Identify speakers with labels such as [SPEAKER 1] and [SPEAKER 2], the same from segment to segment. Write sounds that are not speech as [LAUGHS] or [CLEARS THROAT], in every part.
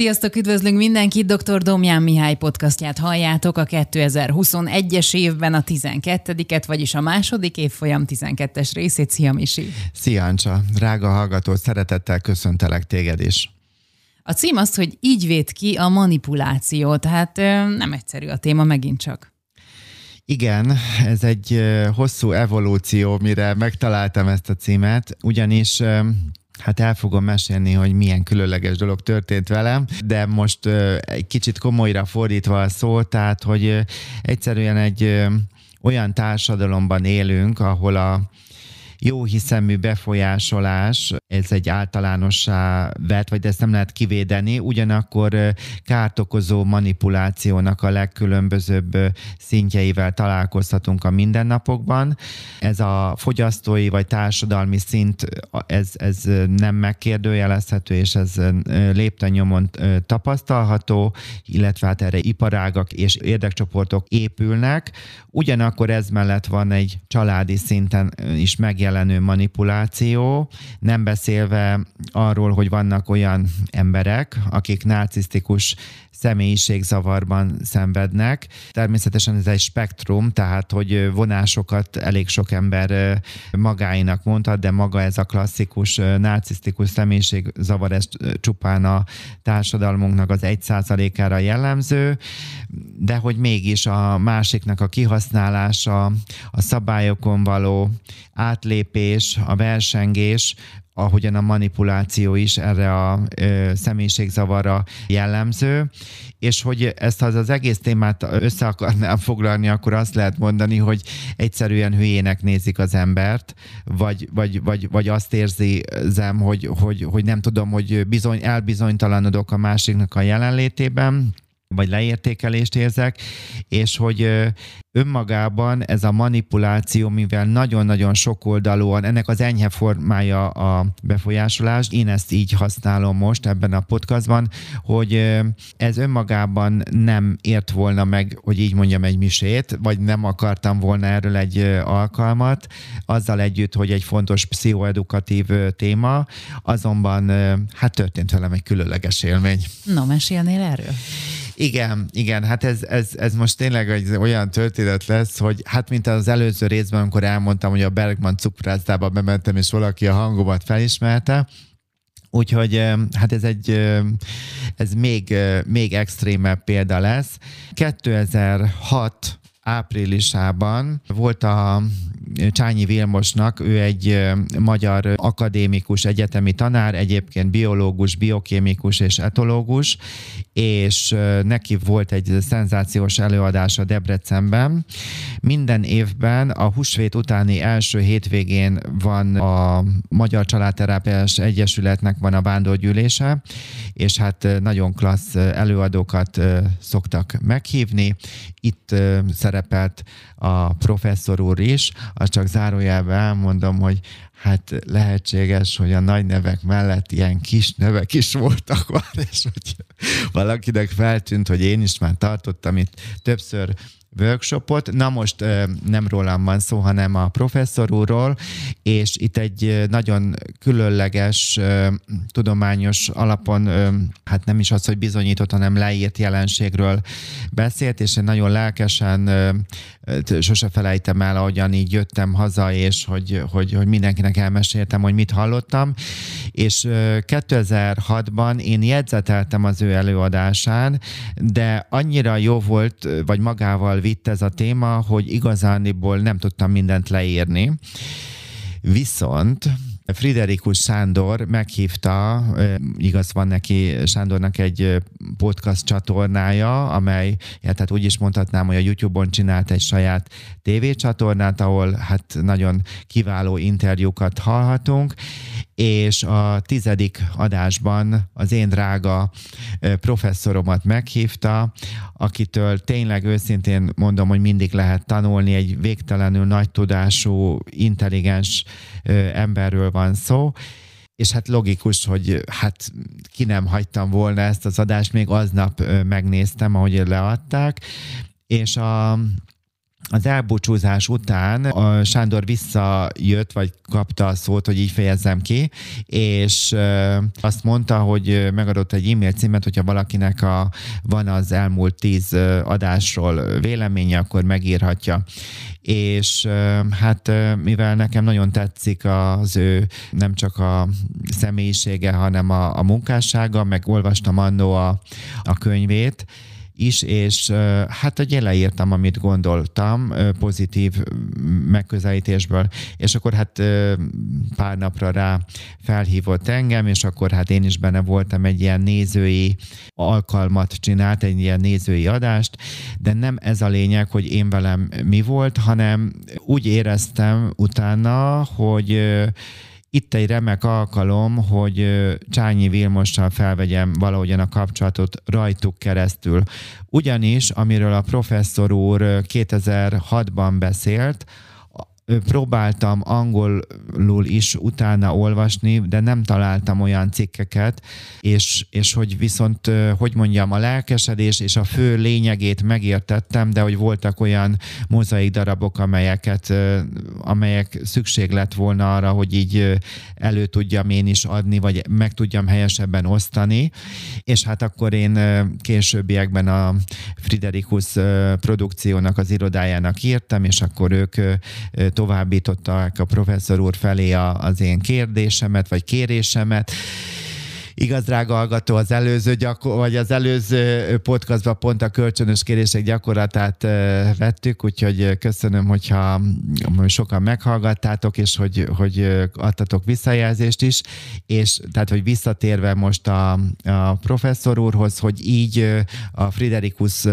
[SPEAKER 1] Sziasztok, üdvözlünk mindenkit! Dr. Domján Mihály podcastját halljátok a 2021-es évben a 12-et, vagyis a második évfolyam 12-es részét. Szia, Misi!
[SPEAKER 2] Szia, Ancsa! Drága hallgató, szeretettel köszöntelek téged is.
[SPEAKER 1] A cím az, hogy így véd ki a manipuláció, tehát nem egyszerű a téma megint csak.
[SPEAKER 2] Igen, ez egy hosszú evolúció, mire megtaláltam ezt a címet, ugyanis Hát el fogom mesélni, hogy milyen különleges dolog történt velem, de most egy kicsit komolyra fordítva a szó, tehát, hogy egyszerűen egy olyan társadalomban élünk, ahol a jó hiszemű befolyásolás, ez egy általánossá vett, vagy ezt nem lehet kivédeni, ugyanakkor kárt okozó manipulációnak a legkülönbözőbb szintjeivel találkozhatunk a mindennapokban. Ez a fogyasztói vagy társadalmi szint, ez, ez nem megkérdőjelezhető, és ez lépten tapasztalható, illetve hát erre iparágak és érdekcsoportok épülnek. Ugyanakkor ez mellett van egy családi szinten is megjelenő megjelenő manipuláció, nem beszélve arról, hogy vannak olyan emberek, akik narcisztikus személyiségzavarban szenvednek. Természetesen ez egy spektrum, tehát hogy vonásokat elég sok ember magáinak mondhat, de maga ez a klasszikus narcisztikus személyiségzavar, ez csupán a társadalmunknak az egy százalékára jellemző, de hogy mégis a másiknak a kihasználása, a szabályokon való átlépés, a versengés ahogyan a manipuláció is erre a ö, személyiségzavarra jellemző, és hogy ezt az, az egész témát össze akarnám foglalni, akkor azt lehet mondani, hogy egyszerűen hülyének nézik az embert, vagy, vagy, vagy, vagy azt érzem, hogy, hogy, hogy nem tudom, hogy bizony, elbizonytalanodok a másiknak a jelenlétében, vagy leértékelést érzek, és hogy önmagában ez a manipuláció, mivel nagyon-nagyon sokoldalúan, ennek az enyhe formája a befolyásolás, én ezt így használom most ebben a podcastban, hogy ez önmagában nem ért volna meg, hogy így mondjam, egy misét, vagy nem akartam volna erről egy alkalmat, azzal együtt, hogy egy fontos pszichoedukatív téma, azonban hát történt velem egy különleges élmény.
[SPEAKER 1] No, mesélnél erről?
[SPEAKER 2] Igen, igen, hát ez, ez, ez most tényleg egy olyan történet lesz, hogy hát mint az előző részben, amikor elmondtam, hogy a Bergman cukrászdába bementem, és valaki a hangomat felismerte, Úgyhogy hát ez egy, ez még, még extrémebb példa lesz. 2006 áprilisában volt a Csányi Vilmosnak, ő egy magyar akadémikus egyetemi tanár, egyébként biológus, biokémikus és etológus, és neki volt egy szenzációs előadása Debrecenben. Minden évben a húsvét utáni első hétvégén van a Magyar Családterápiás Egyesületnek van a vándorgyűlése, és hát nagyon klassz előadókat szoktak meghívni. Itt szerepelt a professzor úr is, azt csak zárójelben elmondom, hogy hát lehetséges, hogy a nagy nevek mellett ilyen kis nevek is voltak már, [LAUGHS] és hogy valakinek feltűnt, hogy én is már tartottam itt többször workshopot. Na most nem rólam van szó, hanem a professzor úrról, és itt egy nagyon különleges tudományos alapon, hát nem is az, hogy bizonyított, hanem leírt jelenségről beszélt, és én nagyon lelkesen sose felejtem el, ahogyan így jöttem haza, és hogy, hogy, hogy mindenkinek elmeséltem, hogy mit hallottam. És 2006-ban én jegyzeteltem az ő előadásán, de annyira jó volt, vagy magával vitt ez a téma, hogy igazániból nem tudtam mindent leírni. Viszont Friderikus Sándor meghívta, igaz van neki Sándornak egy podcast csatornája, amely, ja, tehát úgy is mondhatnám, hogy a YouTube-on csinált egy saját tévécsatornát, ahol hát nagyon kiváló interjúkat hallhatunk, és a tizedik adásban az én drága professzoromat meghívta, akitől tényleg őszintén mondom, hogy mindig lehet tanulni, egy végtelenül nagy tudású, intelligens emberről van szó, és hát logikus, hogy hát ki nem hagytam volna ezt az adást, még aznap megnéztem, ahogy leadták, és a az elbúcsúzás után a Sándor visszajött, vagy kapta a szót, hogy így fejezzem ki, és azt mondta, hogy megadott egy e-mail címet, hogyha valakinek a, van az elmúlt tíz adásról véleménye, akkor megírhatja. És hát mivel nekem nagyon tetszik az ő nem csak a személyisége, hanem a, a munkássága, meg olvastam annó a, a könyvét, is, és hát hogy leírtam, amit gondoltam pozitív megközelítésből, és akkor hát pár napra rá felhívott engem, és akkor hát én is benne voltam egy ilyen nézői alkalmat csinált, egy ilyen nézői adást, de nem ez a lényeg, hogy én velem mi volt, hanem úgy éreztem utána, hogy itt egy remek alkalom, hogy Csányi Vilmossal felvegyem valahogyan a kapcsolatot rajtuk keresztül. Ugyanis, amiről a professzor úr 2006-ban beszélt, próbáltam angolul is utána olvasni, de nem találtam olyan cikkeket, és, és hogy viszont, hogy mondjam, a lelkesedés és a fő lényegét megértettem, de hogy voltak olyan mozaik darabok, amelyeket, amelyek szükség lett volna arra, hogy így elő tudjam én is adni, vagy meg tudjam helyesebben osztani, és hát akkor én későbbiekben a Friderikus produkciónak az irodájának írtam, és akkor ők továbbították a professzor úr felé a, az én kérdésemet, vagy kérésemet, Igaz, drága hallgató, az előző, gyakor- vagy az előző podcastban pont a kölcsönös kérések gyakorlatát vettük, úgyhogy köszönöm, hogyha sokan meghallgattátok, és hogy, hogy adtatok visszajelzést is, és tehát, hogy visszatérve most a, a professzor úrhoz, hogy így a Friderikus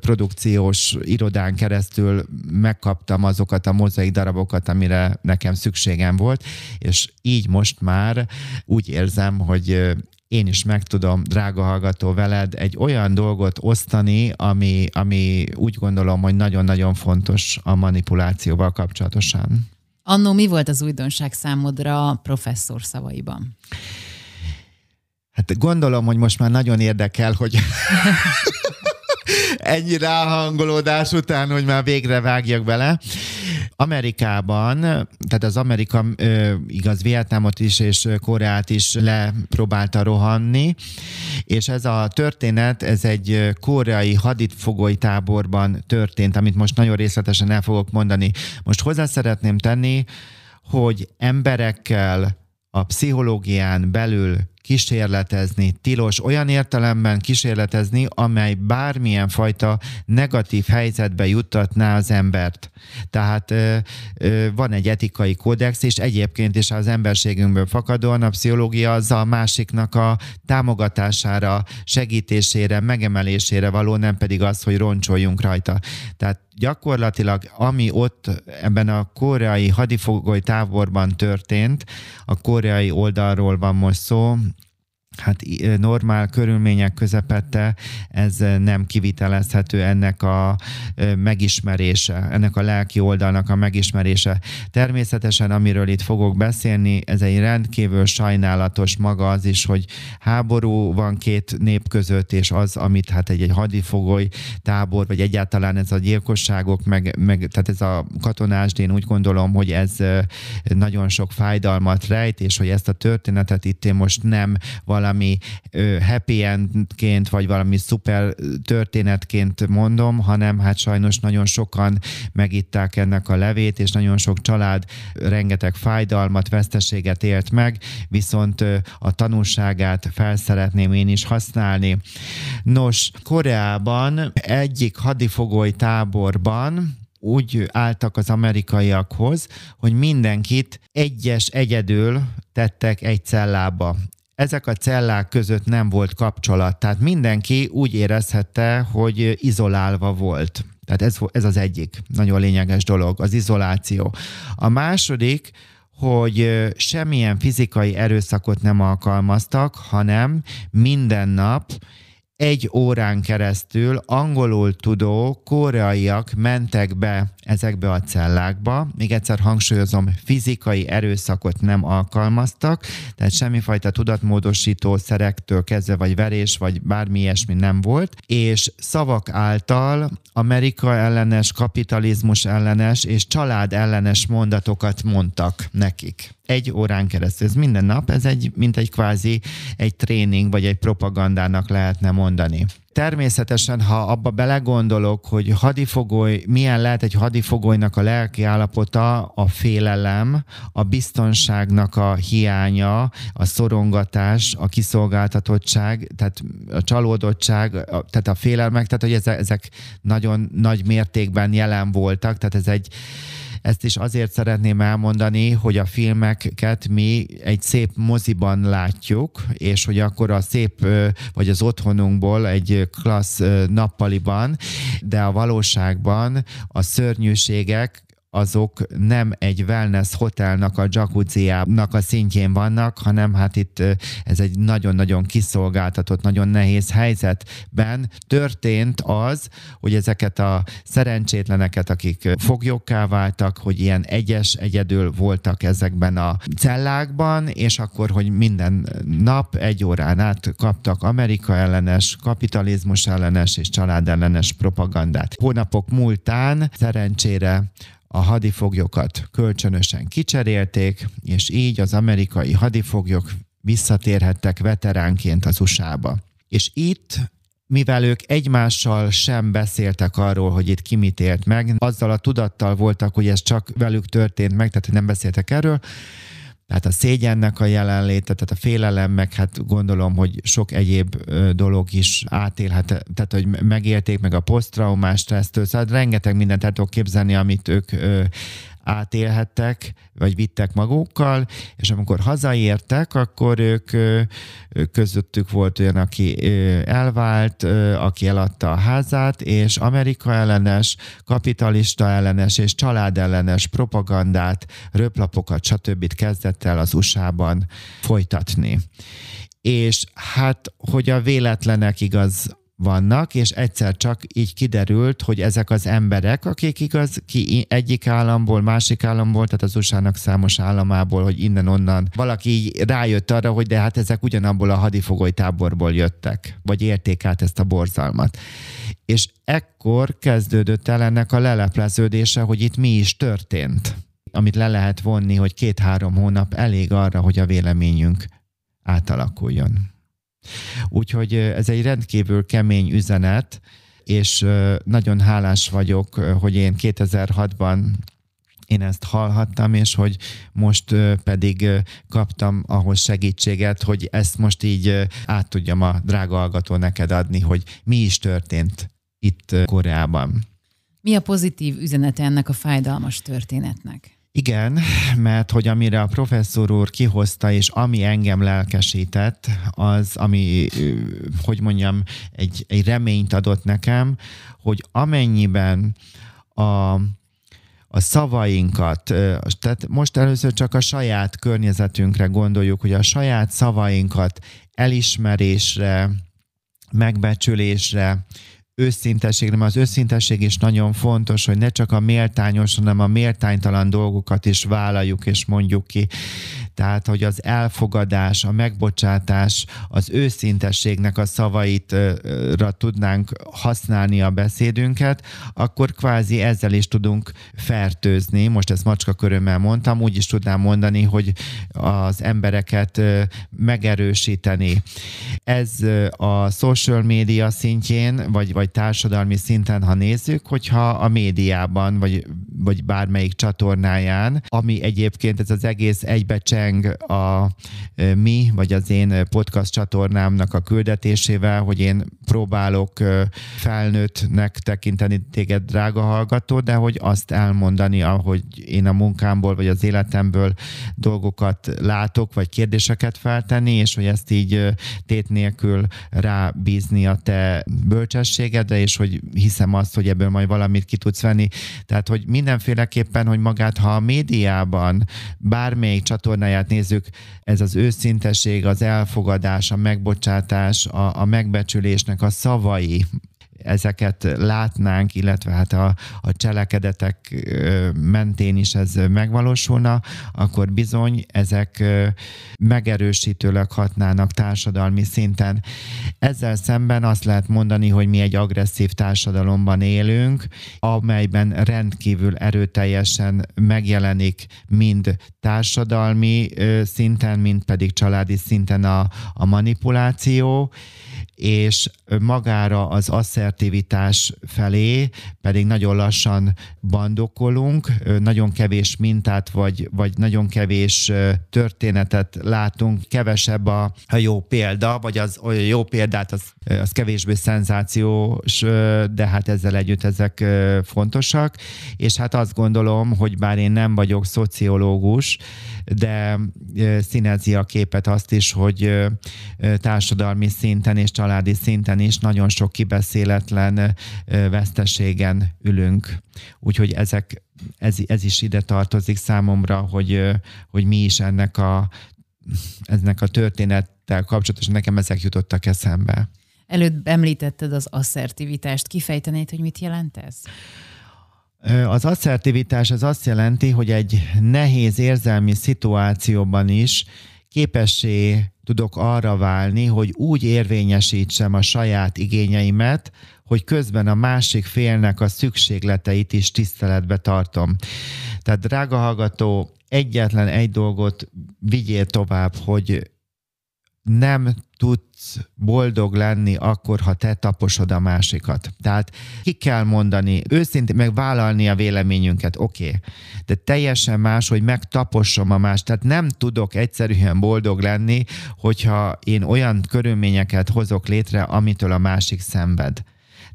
[SPEAKER 2] produkciós irodán keresztül megkaptam azokat a mozaik darabokat, amire nekem szükségem volt, és így most már úgy érzem, hogy én is meg tudom, drága hallgató, veled egy olyan dolgot osztani, ami, ami úgy gondolom, hogy nagyon-nagyon fontos a manipulációval kapcsolatosan.
[SPEAKER 1] Annó mi volt az újdonság számodra professzor szavaiban?
[SPEAKER 2] Hát gondolom, hogy most már nagyon érdekel, hogy [LAUGHS] ennyi ráhangolódás után, hogy már végre vágjak bele. Amerikában, tehát az Amerika igaz Vietnámot is és Koreát is lepróbálta rohanni, és ez a történet, ez egy koreai haditfogói táborban történt, amit most nagyon részletesen el fogok mondani. Most hozzá szeretném tenni, hogy emberekkel a pszichológián belül kísérletezni, tilos olyan értelemben kísérletezni, amely bármilyen fajta negatív helyzetbe juttatná az embert. Tehát ö, ö, van egy etikai kódex, és egyébként is az emberségünkből fakadóan a pszichológia az a másiknak a támogatására, segítésére, megemelésére való, nem pedig az, hogy roncsoljunk rajta. Tehát gyakorlatilag ami ott ebben a koreai hadifogoly táborban történt, a koreai oldalról van most szó, hát normál körülmények közepette ez nem kivitelezhető ennek a megismerése, ennek a lelki oldalnak a megismerése. Természetesen, amiről itt fogok beszélni, ez egy rendkívül sajnálatos maga az is, hogy háború van két nép között, és az, amit hát egy, egy hadifogoly tábor, vagy egyáltalán ez a gyilkosságok, meg, meg tehát ez a katonásd, én úgy gondolom, hogy ez nagyon sok fájdalmat rejt, és hogy ezt a történetet itt én most nem valami valami happy endként, vagy valami szuper történetként mondom, hanem hát sajnos nagyon sokan megitták ennek a levét, és nagyon sok család rengeteg fájdalmat, veszteséget élt meg, viszont a tanulságát fel szeretném én is használni. Nos, Koreában egyik hadifogoly táborban úgy álltak az amerikaiakhoz, hogy mindenkit egyes egyedül tettek egy cellába ezek a cellák között nem volt kapcsolat, tehát mindenki úgy érezhette, hogy izolálva volt. Tehát ez, ez az egyik nagyon lényeges dolog, az izoláció. A második, hogy semmilyen fizikai erőszakot nem alkalmaztak, hanem minden nap egy órán keresztül angolul tudó koreaiak mentek be ezekbe a cellákba. Még egyszer hangsúlyozom, fizikai erőszakot nem alkalmaztak, tehát semmifajta tudatmódosító szerektől kezdve, vagy verés, vagy bármi ilyesmi nem volt, és szavak által Amerika ellenes, kapitalizmus ellenes és család ellenes mondatokat mondtak nekik egy órán keresztül. Ez minden nap, ez egy, mint egy kvázi egy tréning, vagy egy propagandának lehetne mondani. Természetesen, ha abba belegondolok, hogy hadifogoly, milyen lehet egy hadifogolynak a lelki állapota, a félelem, a biztonságnak a hiánya, a szorongatás, a kiszolgáltatottság, tehát a csalódottság, tehát a félelmek, tehát hogy ezek, ezek nagyon nagy mértékben jelen voltak, tehát ez egy ezt is azért szeretném elmondani, hogy a filmeket mi egy szép moziban látjuk, és hogy akkor a szép, vagy az otthonunkból egy klassz nappaliban, de a valóságban a szörnyűségek azok nem egy wellness hotelnak a jacuzziának a szintjén vannak, hanem hát itt ez egy nagyon-nagyon kiszolgáltatott, nagyon nehéz helyzetben történt az, hogy ezeket a szerencsétleneket, akik foglyokká váltak, hogy ilyen egyes, egyedül voltak ezekben a cellákban, és akkor, hogy minden nap egy órán át kaptak Amerika ellenes, kapitalizmus ellenes és családellenes propagandát. Hónapok múltán szerencsére a hadifoglyokat kölcsönösen kicserélték, és így az amerikai hadifoglyok visszatérhettek veteránként az USA-ba. És itt mivel ők egymással sem beszéltek arról, hogy itt ki mit ért meg, azzal a tudattal voltak, hogy ez csak velük történt meg, tehát nem beszéltek erről, tehát a szégyennek a jelenléte, tehát a félelem, meg hát gondolom, hogy sok egyéb dolog is átélhet, tehát hogy megélték meg a posztraumás stressztől, szóval rengeteg mindent el tudok képzelni, amit ők átélhettek, vagy vittek magukkal, és amikor hazaértek, akkor ők közöttük volt olyan, aki elvált, aki eladta a házát, és Amerika ellenes, kapitalista ellenes és család ellenes propagandát, röplapokat, stb. kezdett el az USA-ban folytatni. És hát, hogy a véletlenek igaz vannak, és egyszer csak így kiderült, hogy ezek az emberek, akik igaz, ki egyik államból, másik államból, tehát az usa számos államából, hogy innen-onnan valaki így rájött arra, hogy de hát ezek ugyanabból a hadifogoly táborból jöttek, vagy érték át ezt a borzalmat. És ekkor kezdődött el ennek a lelepleződése, hogy itt mi is történt amit le lehet vonni, hogy két-három hónap elég arra, hogy a véleményünk átalakuljon. Úgyhogy ez egy rendkívül kemény üzenet, és nagyon hálás vagyok, hogy én 2006-ban én ezt hallhattam, és hogy most pedig kaptam ahhoz segítséget, hogy ezt most így át tudjam a drága hallgató neked adni, hogy mi is történt itt Koreában.
[SPEAKER 1] Mi a pozitív üzenete ennek a fájdalmas történetnek?
[SPEAKER 2] Igen, mert hogy amire a professzor úr kihozta, és ami engem lelkesített, az, ami, hogy mondjam, egy, egy reményt adott nekem, hogy amennyiben a, a szavainkat, tehát most először csak a saját környezetünkre gondoljuk, hogy a saját szavainkat elismerésre, megbecsülésre, őszintességre, mert az őszintesség is nagyon fontos, hogy ne csak a méltányos, hanem a méltánytalan dolgokat is vállaljuk és mondjuk ki. Tehát, hogy az elfogadás, a megbocsátás, az őszintességnek a szavaitra tudnánk használni a beszédünket, akkor kvázi ezzel is tudunk fertőzni. Most ezt macska körömmel mondtam, úgy is tudnám mondani, hogy az embereket megerősíteni. Ez a social media szintjén, vagy, vagy társadalmi szinten, ha nézzük, hogyha a médiában, vagy, vagy bármelyik csatornáján, ami egyébként ez az egész egybecseng egybecseng a mi, vagy az én podcast csatornámnak a küldetésével, hogy én próbálok felnőttnek tekinteni téged, drága hallgató, de hogy azt elmondani, ahogy én a munkámból, vagy az életemből dolgokat látok, vagy kérdéseket feltenni, és hogy ezt így tét nélkül rábízni a te bölcsességedre, és hogy hiszem azt, hogy ebből majd valamit ki tudsz venni. Tehát, hogy mindenféleképpen, hogy magát, ha a médiában bármelyik csatornáján témáját nézzük, ez az őszinteség, az elfogadás, a megbocsátás, a, a megbecsülésnek a szavai, ezeket látnánk, illetve hát a, a cselekedetek mentén is ez megvalósulna, akkor bizony ezek megerősítőleg hatnának társadalmi szinten. Ezzel szemben azt lehet mondani, hogy mi egy agresszív társadalomban élünk, amelyben rendkívül erőteljesen megjelenik mind társadalmi szinten, mind pedig családi szinten a, a manipuláció, és magára az asszertivitás felé pedig nagyon lassan bandokolunk, nagyon kevés mintát vagy, vagy nagyon kevés történetet látunk, kevesebb a, a jó példa, vagy az olyan jó példát, az, az kevésbé szenzációs, de hát ezzel együtt ezek fontosak, és hát azt gondolom, hogy bár én nem vagyok szociológus, de színezi a képet azt is, hogy társadalmi szinten és családi szinten is nagyon sok kibeszéletlen veszteségen ülünk. Úgyhogy ezek, ez, ez is ide tartozik számomra, hogy, hogy mi is ennek a, ennek a történettel kapcsolatos, nekem ezek jutottak eszembe.
[SPEAKER 1] Előbb említetted az asszertivitást. Kifejtenéd, hogy mit jelent ez?
[SPEAKER 2] Az asszertivitás az azt jelenti, hogy egy nehéz érzelmi szituációban is képessé tudok arra válni, hogy úgy érvényesítsem a saját igényeimet, hogy közben a másik félnek a szükségleteit is tiszteletbe tartom. Tehát drága hallgató, egyetlen egy dolgot vigyél tovább, hogy nem tudsz boldog lenni akkor, ha te taposod a másikat. Tehát ki kell mondani, őszintén meg vállalni a véleményünket, oké, okay. de teljesen más, hogy megtaposom a más. Tehát nem tudok egyszerűen boldog lenni, hogyha én olyan körülményeket hozok létre, amitől a másik szenved.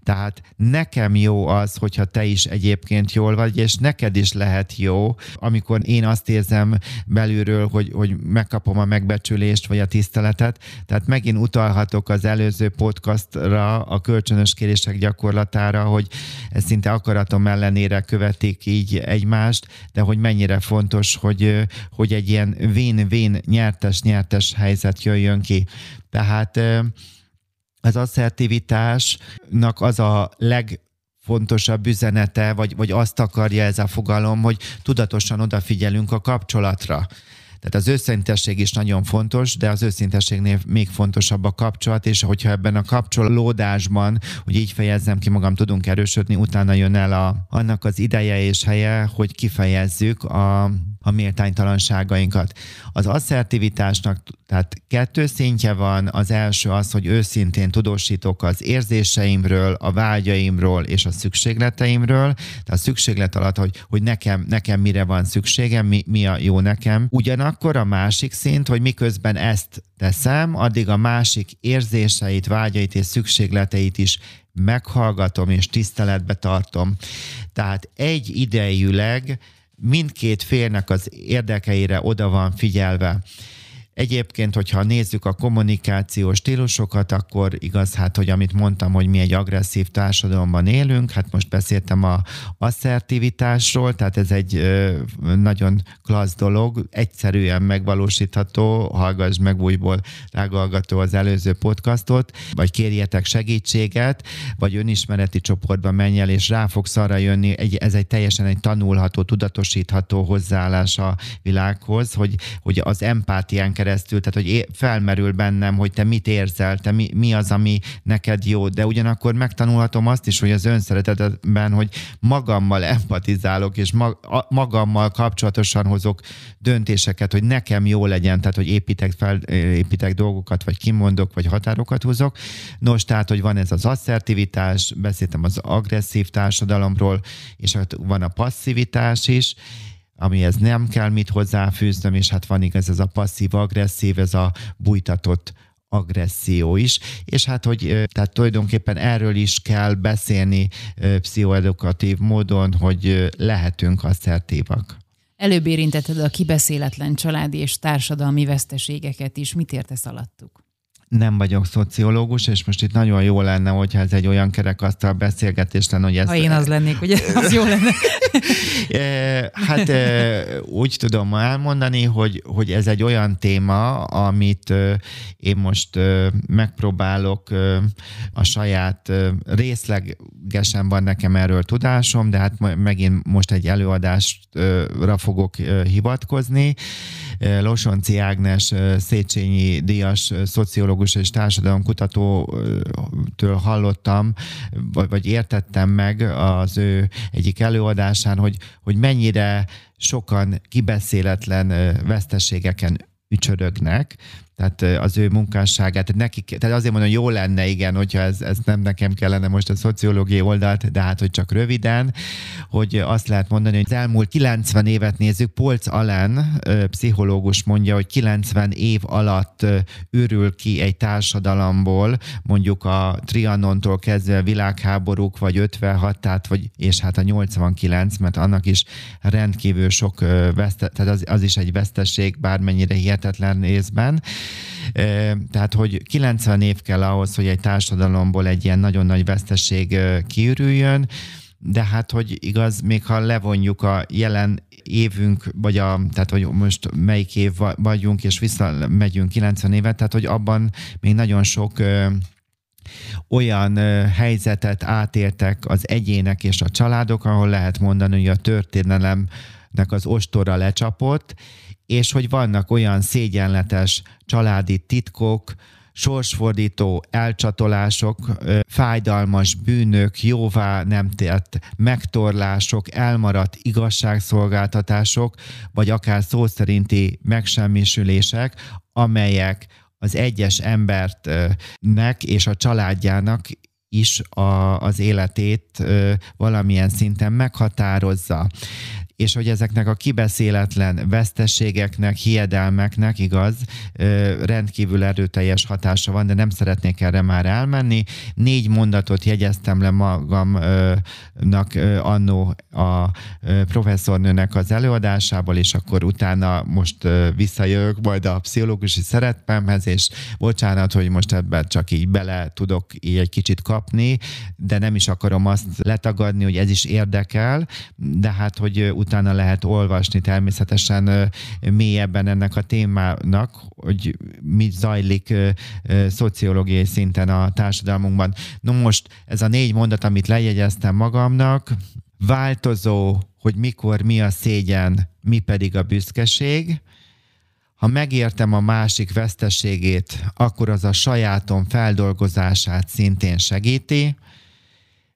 [SPEAKER 2] Tehát nekem jó az, hogyha te is egyébként jól vagy, és neked is lehet jó, amikor én azt érzem belülről, hogy, hogy megkapom a megbecsülést, vagy a tiszteletet. Tehát megint utalhatok az előző podcastra, a kölcsönös kérések gyakorlatára, hogy ez szinte akaratom ellenére követik így egymást, de hogy mennyire fontos, hogy, hogy egy ilyen win-win nyertes-nyertes helyzet jöjjön ki. Tehát az asszertivitásnak az a leg fontosabb üzenete, vagy, vagy azt akarja ez a fogalom, hogy tudatosan odafigyelünk a kapcsolatra. Tehát az őszintesség is nagyon fontos, de az őszintességnél még fontosabb a kapcsolat, és hogyha ebben a kapcsolódásban, hogy így fejezzem ki magam, tudunk erősödni, utána jön el a, annak az ideje és helye, hogy kifejezzük a, a méltánytalanságainkat. Az asszertivitásnak tehát kettő szintje van. Az első az, hogy őszintén tudósítok az érzéseimről, a vágyaimról és a szükségleteimről. Tehát a szükséglet alatt, hogy, hogy nekem, nekem mire van szükségem, mi, mi a jó nekem. Ugyanakkor a másik szint, hogy miközben ezt teszem, addig a másik érzéseit, vágyait és szükségleteit is meghallgatom és tiszteletbe tartom. Tehát egy idejűleg mindkét félnek az érdekeire oda van figyelve. Egyébként, hogyha nézzük a kommunikációs stílusokat, akkor igaz, hát, hogy amit mondtam, hogy mi egy agresszív társadalomban élünk, hát most beszéltem a asszertivitásról, tehát ez egy nagyon klassz dolog, egyszerűen megvalósítható, hallgass meg újból rágalgató az előző podcastot, vagy kérjetek segítséget, vagy önismereti csoportba menj el, és rá fogsz arra jönni, egy, ez egy teljesen egy tanulható, tudatosítható hozzáállás a világhoz, hogy, hogy az empátián keresztül keresztül, tehát hogy felmerül bennem, hogy te mit érzel, te mi, mi az, ami neked jó, de ugyanakkor megtanulhatom azt is, hogy az önszeretetben, hogy magammal empatizálok, és magammal kapcsolatosan hozok döntéseket, hogy nekem jó legyen, tehát hogy építek fel, építek dolgokat, vagy kimondok, vagy határokat hozok. Nos, tehát, hogy van ez az asszertivitás, beszéltem az agresszív társadalomról, és hát van a passzivitás is, amihez nem kell mit hozzáfűznöm, és hát van igaz ez a passzív-agresszív, ez a bújtatott agresszió is, és hát, hogy tehát tulajdonképpen erről is kell beszélni pszichoedukatív módon, hogy lehetünk asszertívak.
[SPEAKER 1] Előbb érintetted a kibeszéletlen családi és társadalmi veszteségeket is. Mit értesz alattuk?
[SPEAKER 2] Nem vagyok szociológus, és most itt nagyon jó lenne, hogyha ez egy olyan kerekasztal beszélgetés lenne, hogy ez...
[SPEAKER 1] Ha én az lennék, ugye, az jó lenne. [LAUGHS]
[SPEAKER 2] hát úgy tudom elmondani, hogy, hogy ez egy olyan téma, amit én most megpróbálok a saját részlegesen van nekem erről tudásom, de hát megint most egy előadásra fogok hivatkozni. Losonci Ágnes Széchenyi Díjas szociológus és társadalomkutatótól hallottam, vagy értettem meg az ő egyik előadásán, hogy, hogy mennyire sokan kibeszéletlen veszteségeken ücsörögnek, tehát az ő munkásságát, nekik, tehát azért mondom, jó lenne, igen, hogyha ez, ez nem nekem kellene most a szociológiai oldalt, de hát, hogy csak röviden, hogy azt lehet mondani, hogy az elmúlt 90 évet nézzük, Polc Allen, pszichológus mondja, hogy 90 év alatt őrül ki egy társadalomból, mondjuk a Trianontól kezdve a világháborúk, vagy 56, tehát, vagy, és hát a 89, mert annak is rendkívül sok veszte, tehát az, az is egy veszteség, bármennyire hihetetlen részben. Tehát, hogy 90 év kell ahhoz, hogy egy társadalomból egy ilyen nagyon nagy veszteség kiürüljön, de hát, hogy igaz, még ha levonjuk a jelen évünk, vagy a, tehát hogy most melyik év vagyunk, és visszamegyünk 90 évet, tehát hogy abban még nagyon sok olyan helyzetet átértek az egyének és a családok, ahol lehet mondani, hogy a történelemnek az ostora lecsapott, és hogy vannak olyan szégyenletes családi titkok, sorsfordító elcsatolások, fájdalmas bűnök, jóvá nem tett megtorlások, elmaradt igazságszolgáltatások, vagy akár szó szerinti megsemmisülések, amelyek az egyes embertnek és a családjának is a, az életét valamilyen szinten meghatározza és hogy ezeknek a kibeszéletlen vesztességeknek, hiedelmeknek, igaz, rendkívül erőteljes hatása van, de nem szeretnék erre már elmenni. Négy mondatot jegyeztem le magamnak annó a professzornőnek az előadásából, és akkor utána most visszajövök majd a pszichológusi szeretpemhez, és bocsánat, hogy most ebben csak így bele tudok így egy kicsit kapni, de nem is akarom azt letagadni, hogy ez is érdekel, de hát, hogy utána lehet olvasni természetesen mélyebben ennek a témának, hogy mi zajlik szociológiai szinten a társadalmunkban. No most ez a négy mondat, amit lejegyeztem magamnak, változó, hogy mikor mi a szégyen, mi pedig a büszkeség, ha megértem a másik veszteségét, akkor az a sajátom feldolgozását szintén segíti,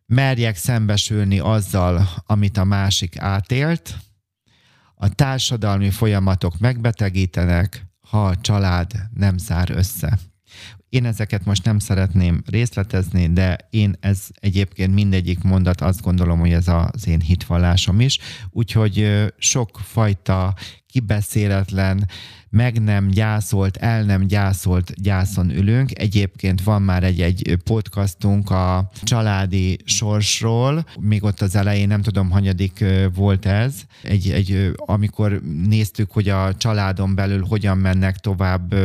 [SPEAKER 2] merjek szembesülni azzal, amit a másik átélt, a társadalmi folyamatok megbetegítenek, ha a család nem zár össze. Én ezeket most nem szeretném részletezni, de én ez egyébként mindegyik mondat azt gondolom, hogy ez az én hitvallásom is. Úgyhogy sok fajta kibeszéletlen, meg nem gyászolt, el nem gyászolt gyászon ülünk. Egyébként van már egy, egy podcastunk a családi sorsról, még ott az elején nem tudom, hanyadik volt ez, egy, egy, amikor néztük, hogy a családon belül hogyan mennek tovább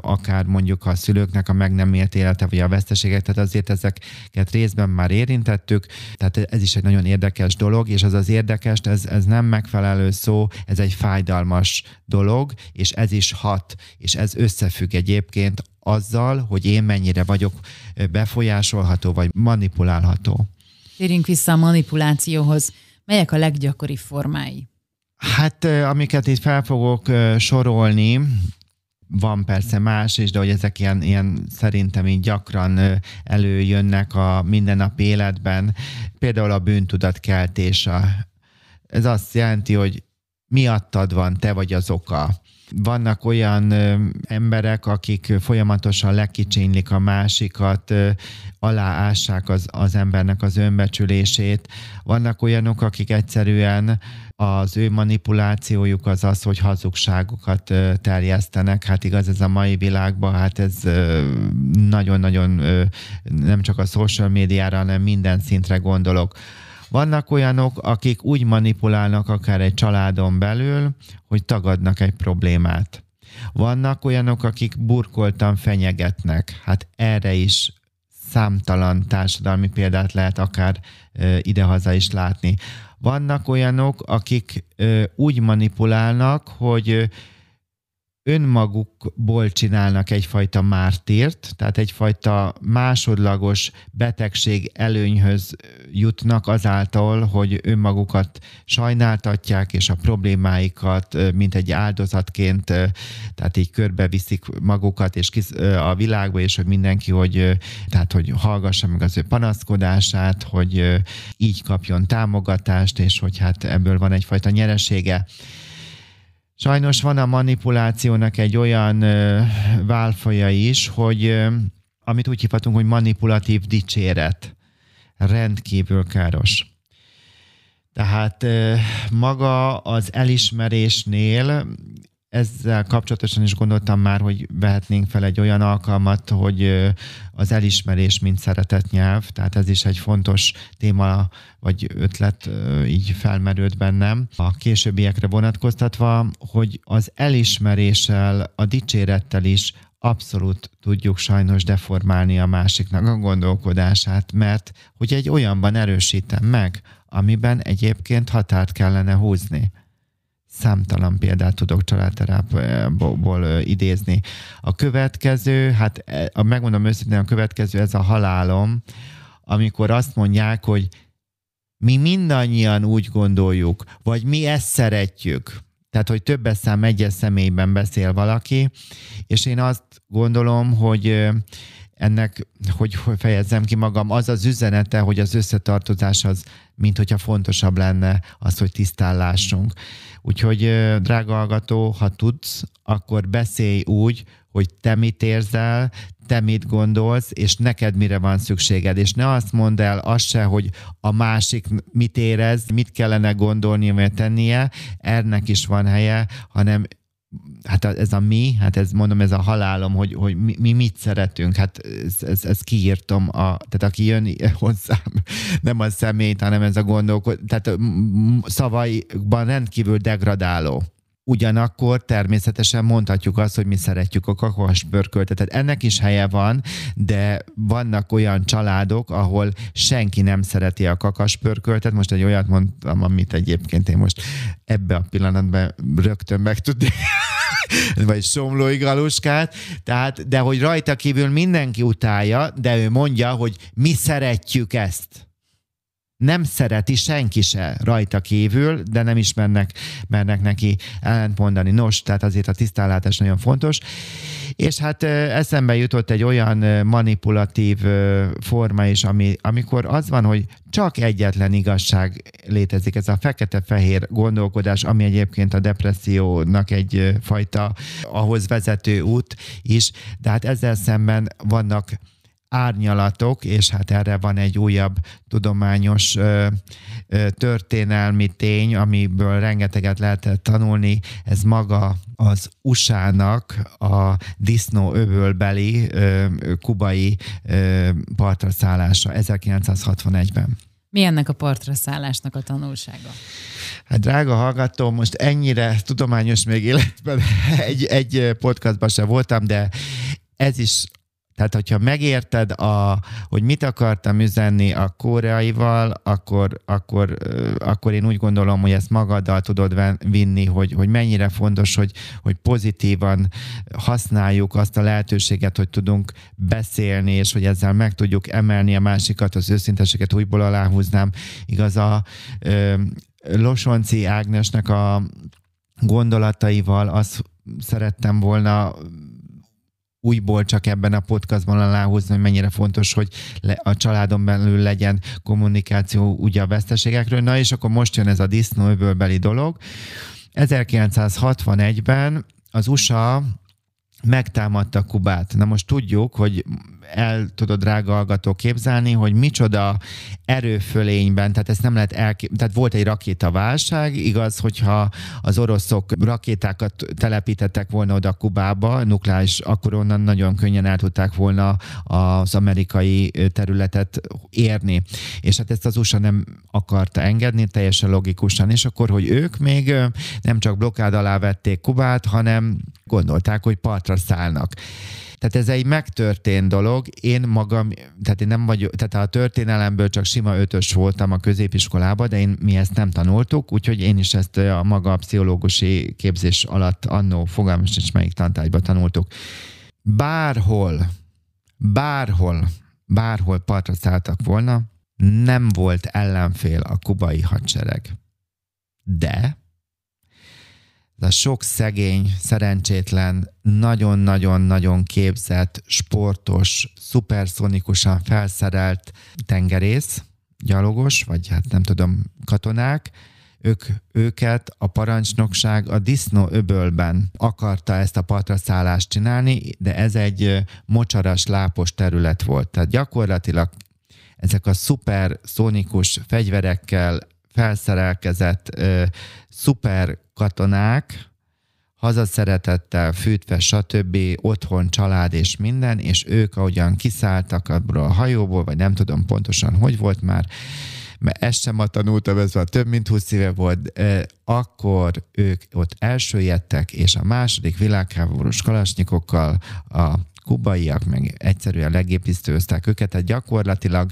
[SPEAKER 2] akár mondjuk a szülőknek a meg nem élt élete, vagy a veszteségek, tehát azért ezeket részben már érintettük, tehát ez is egy nagyon érdekes dolog, és az az érdekes, ez, ez nem megfelelő szó, ez egy fájdalmas dolog, és ez is hat, és ez összefügg egyébként azzal, hogy én mennyire vagyok befolyásolható vagy manipulálható.
[SPEAKER 1] Térjünk vissza a manipulációhoz. Melyek a leggyakori formái?
[SPEAKER 2] Hát, amiket itt fel fogok sorolni, van persze más is, de hogy ezek ilyen, ilyen szerintem így gyakran előjönnek a mindennapi életben. Például a bűntudat keltése. Ez azt jelenti, hogy miattad van, te vagy az oka vannak olyan emberek, akik folyamatosan lekicsénylik a másikat, aláássák az, az embernek az önbecsülését. Vannak olyanok, akik egyszerűen az ő manipulációjuk az az, hogy hazugságokat ö, terjesztenek. Hát igaz, ez a mai világban, hát ez nagyon-nagyon nem csak a social médiára, hanem minden szintre gondolok vannak olyanok, akik úgy manipulálnak akár egy családon belül, hogy tagadnak egy problémát. Vannak olyanok, akik burkoltan fenyegetnek. Hát erre is számtalan társadalmi példát lehet akár idehaza is látni. Vannak olyanok, akik úgy manipulálnak, hogy önmagukból csinálnak egyfajta mártírt, tehát egyfajta másodlagos betegség előnyhöz jutnak azáltal, hogy önmagukat sajnáltatják, és a problémáikat, mint egy áldozatként, tehát így körbeviszik magukat és a világba, és hogy mindenki, hogy, tehát, hogy hallgassa meg az ő panaszkodását, hogy így kapjon támogatást, és hogy hát ebből van egyfajta nyeresége. Sajnos van a manipulációnak egy olyan ö, válfaja is, hogy ö, amit úgy hívhatunk, hogy manipulatív dicséret. Rendkívül káros. Tehát ö, maga az elismerésnél ezzel kapcsolatosan is gondoltam már, hogy vehetnénk fel egy olyan alkalmat, hogy az elismerés, mint szeretett nyelv, tehát ez is egy fontos téma, vagy ötlet így felmerült bennem. A későbbiekre vonatkoztatva, hogy az elismeréssel, a dicsérettel is abszolút tudjuk sajnos deformálni a másiknak a gondolkodását, mert hogy egy olyanban erősítem meg, amiben egyébként határt kellene húzni számtalan példát tudok családterápból idézni. A következő, hát e, megmondom őszintén, a következő ez a halálom, amikor azt mondják, hogy mi mindannyian úgy gondoljuk, vagy mi ezt szeretjük. Tehát, hogy többes szám egyes személyben beszél valaki, és én azt gondolom, hogy ennek, hogy fejezzem ki magam, az az üzenete, hogy az összetartozás az, mint hogyha fontosabb lenne az, hogy tisztállásunk. Úgyhogy, drága hallgató, ha tudsz, akkor beszélj úgy, hogy te mit érzel, te mit gondolsz, és neked mire van szükséged. És ne azt mondd el azt se, hogy a másik mit érez, mit kellene gondolnia, vagy tennie, ennek is van helye, hanem hát ez a mi, hát ez mondom, ez a halálom, hogy, hogy mi, mi mit szeretünk, hát ez, ez, ez kiírtom, a, tehát aki jön hozzám, [LAUGHS] nem a szemét, hanem ez a gondolkodás, tehát szavaiban rendkívül degradáló. Ugyanakkor természetesen mondhatjuk azt, hogy mi szeretjük a kakaspörköltet. Ennek is helye van, de vannak olyan családok, ahol senki nem szereti a kakaspörköltet. Most egy olyat mondtam, amit egyébként én most ebbe a pillanatban rögtön meg tudnék [LAUGHS] vagy somlói galuskát, tehát, de hogy rajta kívül mindenki utálja, de ő mondja, hogy mi szeretjük ezt nem szereti senki se rajta kívül, de nem is mernek, mernek neki ellentmondani. Nos, tehát azért a tisztállátás nagyon fontos. És hát eszembe jutott egy olyan manipulatív forma is, ami, amikor az van, hogy csak egyetlen igazság létezik, ez a fekete-fehér gondolkodás, ami egyébként a depressziónak egy fajta ahhoz vezető út is, de hát ezzel szemben vannak árnyalatok, és hát erre van egy újabb tudományos ö, ö, történelmi tény, amiből rengeteget lehetett tanulni, ez maga az USA-nak a disznó övölbeli ö, kubai ö, partra szállása 1961-ben.
[SPEAKER 1] Mi ennek a partra szállásnak a tanulsága?
[SPEAKER 2] Hát drága hallgató, most ennyire tudományos még életben [LAUGHS] egy, egy podcastban sem voltam, de ez is tehát, hogyha megérted, a, hogy mit akartam üzenni a koreaival, akkor, akkor, akkor én úgy gondolom, hogy ezt magaddal tudod vinni, hogy, hogy mennyire fontos, hogy, hogy pozitívan használjuk azt a lehetőséget, hogy tudunk beszélni, és hogy ezzel meg tudjuk emelni a másikat, az őszinteséget újból aláhúznám. Igaz, a ö, Losonci Ágnesnek a gondolataival azt szerettem volna újból csak ebben a podcastban aláhozni, hogy mennyire fontos, hogy a családon belül legyen kommunikáció ugye a veszteségekről. Na és akkor most jön ez a disznóöbölbeli dolog. 1961-ben az USA megtámadta Kubát. Na most tudjuk, hogy el tudod, drága hallgató, képzelni, hogy micsoda erőfölényben, tehát ezt nem lehet elkép... Tehát volt egy rakétaválság, igaz, hogyha az oroszok rakétákat telepítettek volna oda Kubába, nukleáris, akkor onnan nagyon könnyen el tudták volna az amerikai területet érni. És hát ezt az USA nem akarta engedni, teljesen logikusan. És akkor, hogy ők még nem csak blokkád alá vették Kubát, hanem gondolták, hogy partra szállnak. Tehát ez egy megtörtént dolog. Én magam, tehát én nem vagyok, tehát a történelemből csak sima ötös voltam a középiskolában, de én, mi ezt nem tanultuk, úgyhogy én is ezt a maga pszichológusi képzés alatt annó fogalmas is melyik tantárgyban tanultuk. Bárhol, bárhol, bárhol partra szálltak volna, nem volt ellenfél a kubai hadsereg. De ez a sok szegény, szerencsétlen, nagyon-nagyon-nagyon képzett, sportos, szuperszonikusan felszerelt tengerész, gyalogos, vagy hát nem tudom, katonák, ők, őket a parancsnokság a disznó öbölben akarta ezt a patraszállást csinálni, de ez egy mocsaras, lápos terület volt. Tehát gyakorlatilag ezek a szuper szónikus fegyverekkel felszerelkezett ö, szuper katonák, hazaszeretettel, fűtve, stb., otthon, család és minden, és ők ahogyan kiszálltak abból a hajóból, vagy nem tudom pontosan, hogy volt már, mert ezt sem tanultam, ez már több mint 20 éve volt, akkor ők ott elsőjettek, és a második világháborús kalasnyikokkal a kubaiak meg egyszerűen legépisztőztek őket, tehát gyakorlatilag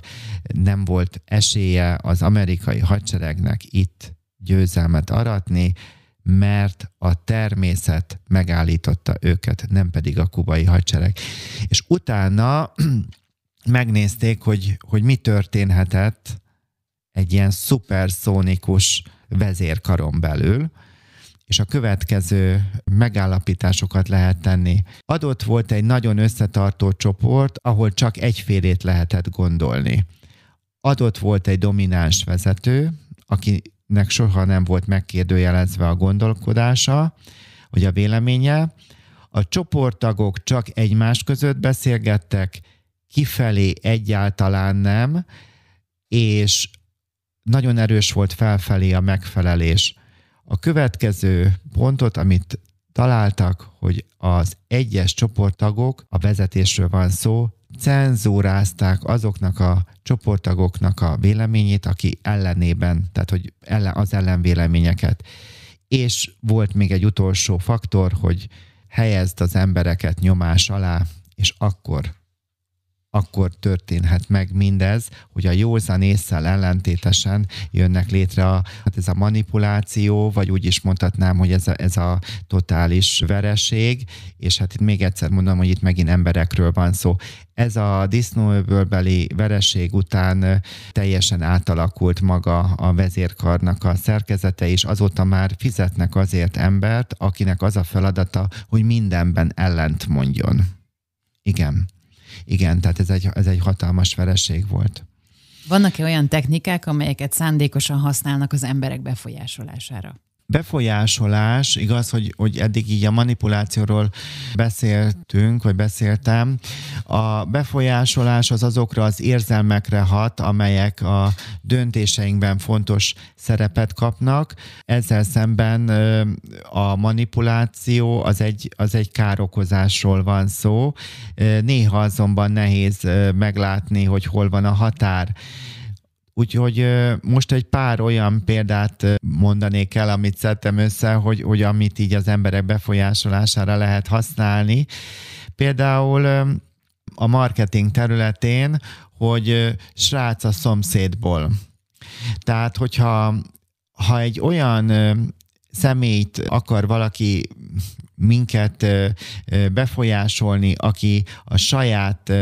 [SPEAKER 2] nem volt esélye az amerikai hadseregnek itt győzelmet aratni, mert a természet megállította őket, nem pedig a kubai hadsereg. És utána [CLEARS THROAT] megnézték, hogy, hogy mi történhetett egy ilyen szuperszónikus vezérkaron belül, és a következő megállapításokat lehet tenni. Adott volt egy nagyon összetartó csoport, ahol csak egyfélét lehetett gondolni. Adott volt egy domináns vezető, akinek soha nem volt megkérdőjelezve a gondolkodása, vagy a véleménye. A csoporttagok csak egymás között beszélgettek, kifelé egyáltalán nem, és nagyon erős volt felfelé a megfelelés. A következő pontot, amit találtak, hogy az egyes csoporttagok, a vezetésről van szó, cenzúrázták azoknak a csoporttagoknak a véleményét, aki ellenében, tehát hogy ellen, az ellenvéleményeket. És volt még egy utolsó faktor, hogy helyezd az embereket nyomás alá, és akkor akkor történhet meg mindez, hogy a józan észsel ellentétesen jönnek létre a, hát ez a manipuláció, vagy úgy is mondhatnám, hogy ez a, ez a totális vereség, és hát itt még egyszer mondom, hogy itt megint emberekről van szó. Ez a disznóöbölbeli vereség után teljesen átalakult maga a vezérkarnak a szerkezete, és azóta már fizetnek azért embert, akinek az a feladata, hogy mindenben ellent mondjon. Igen. Igen, tehát ez egy, ez egy hatalmas vereség volt.
[SPEAKER 1] Vannak-e olyan technikák, amelyeket szándékosan használnak az emberek befolyásolására?
[SPEAKER 2] Befolyásolás, igaz, hogy, hogy eddig így a manipulációról beszéltünk, vagy beszéltem. A befolyásolás az azokra az érzelmekre hat, amelyek a döntéseinkben fontos szerepet kapnak. Ezzel szemben a manipuláció az egy, az egy károkozásról van szó. Néha azonban nehéz meglátni, hogy hol van a határ. Úgyhogy most egy pár olyan példát mondanék el, amit szedtem össze, hogy, hogy amit így az emberek befolyásolására lehet használni. Például a marketing területén, hogy srác a szomszédból. Tehát, hogyha ha egy olyan személyt akar valaki minket befolyásolni, aki a saját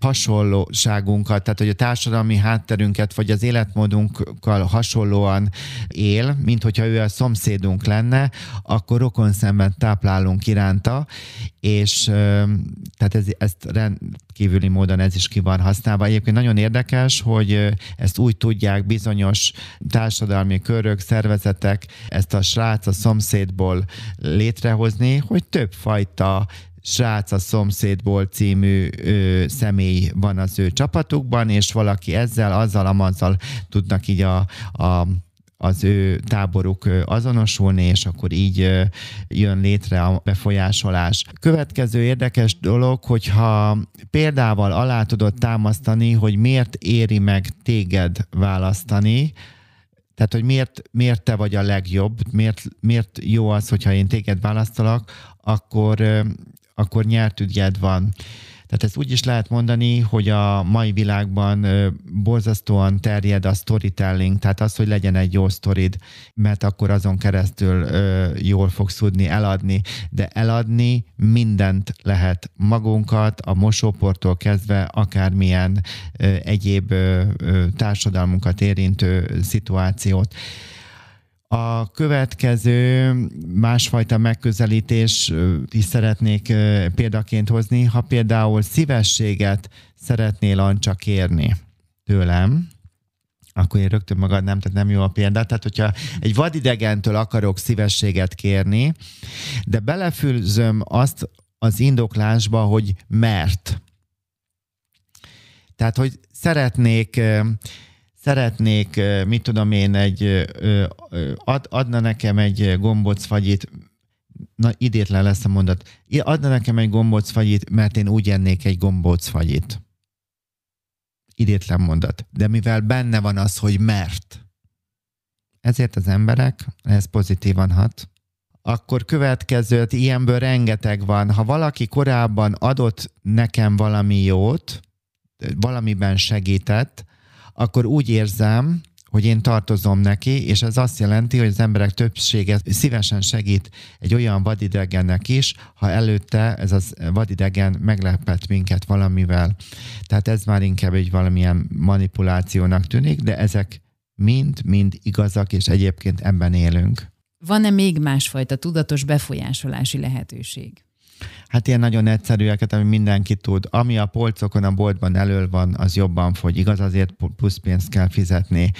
[SPEAKER 2] hasonlóságunkat, tehát hogy a társadalmi hátterünket vagy az életmódunkkal hasonlóan él, mint hogyha ő a szomszédunk lenne, akkor rokon szemben táplálunk iránta, és tehát ez, ezt rendkívüli módon ez is ki van használva. Egyébként nagyon érdekes, hogy ezt úgy tudják bizonyos társadalmi körök, szervezetek ezt a srác a szomszédból létrehozni, hogy többfajta Srác a szomszédból című ö, személy van az ő csapatukban, és valaki ezzel, azzal, amazzal tudnak így a, a az ő táboruk azonosulni, és akkor így jön létre a befolyásolás. Következő érdekes dolog, hogyha példával alá tudod támasztani, hogy miért éri meg téged választani, tehát, hogy miért, miért te vagy a legjobb, miért, miért jó az, hogyha én téged választalak, akkor, akkor nyert ügyed van. Tehát ezt úgy is lehet mondani, hogy a mai világban borzasztóan terjed a storytelling, tehát az, hogy legyen egy jó sztorid, mert akkor azon keresztül jól fogsz tudni eladni, de eladni mindent lehet magunkat, a mosóportól kezdve akármilyen egyéb társadalmunkat érintő szituációt. A következő másfajta megközelítés is szeretnék példaként hozni, ha például szívességet szeretnél Ancsa kérni tőlem, akkor én rögtön magad nem, tehát nem jó a példa. Tehát, hogyha egy vadidegentől akarok szívességet kérni, de belefülzöm azt az indoklásba, hogy mert. Tehát, hogy szeretnék szeretnék, mit tudom én, egy, ad, adna nekem egy gombóc na idétlen lesz a mondat, adna nekem egy gombóc mert én úgy ennék egy gombóc Idétlen mondat. De mivel benne van az, hogy mert, ezért az emberek, ez pozitívan hat, akkor következőt, ilyenből rengeteg van. Ha valaki korábban adott nekem valami jót, valamiben segített, akkor úgy érzem, hogy én tartozom neki, és ez azt jelenti, hogy az emberek többsége szívesen segít egy olyan vadidegennek is, ha előtte ez az vadidegen meglepett minket valamivel. Tehát ez már inkább egy valamilyen manipulációnak tűnik, de ezek mind-mind igazak, és egyébként ebben élünk.
[SPEAKER 1] Van-e még másfajta tudatos befolyásolási lehetőség?
[SPEAKER 2] Hát ilyen nagyon egyszerűeket, ami mindenki tud. Ami a polcokon, a boltban elől van, az jobban fogy. Igaz, azért plusz pénzt kell fizetni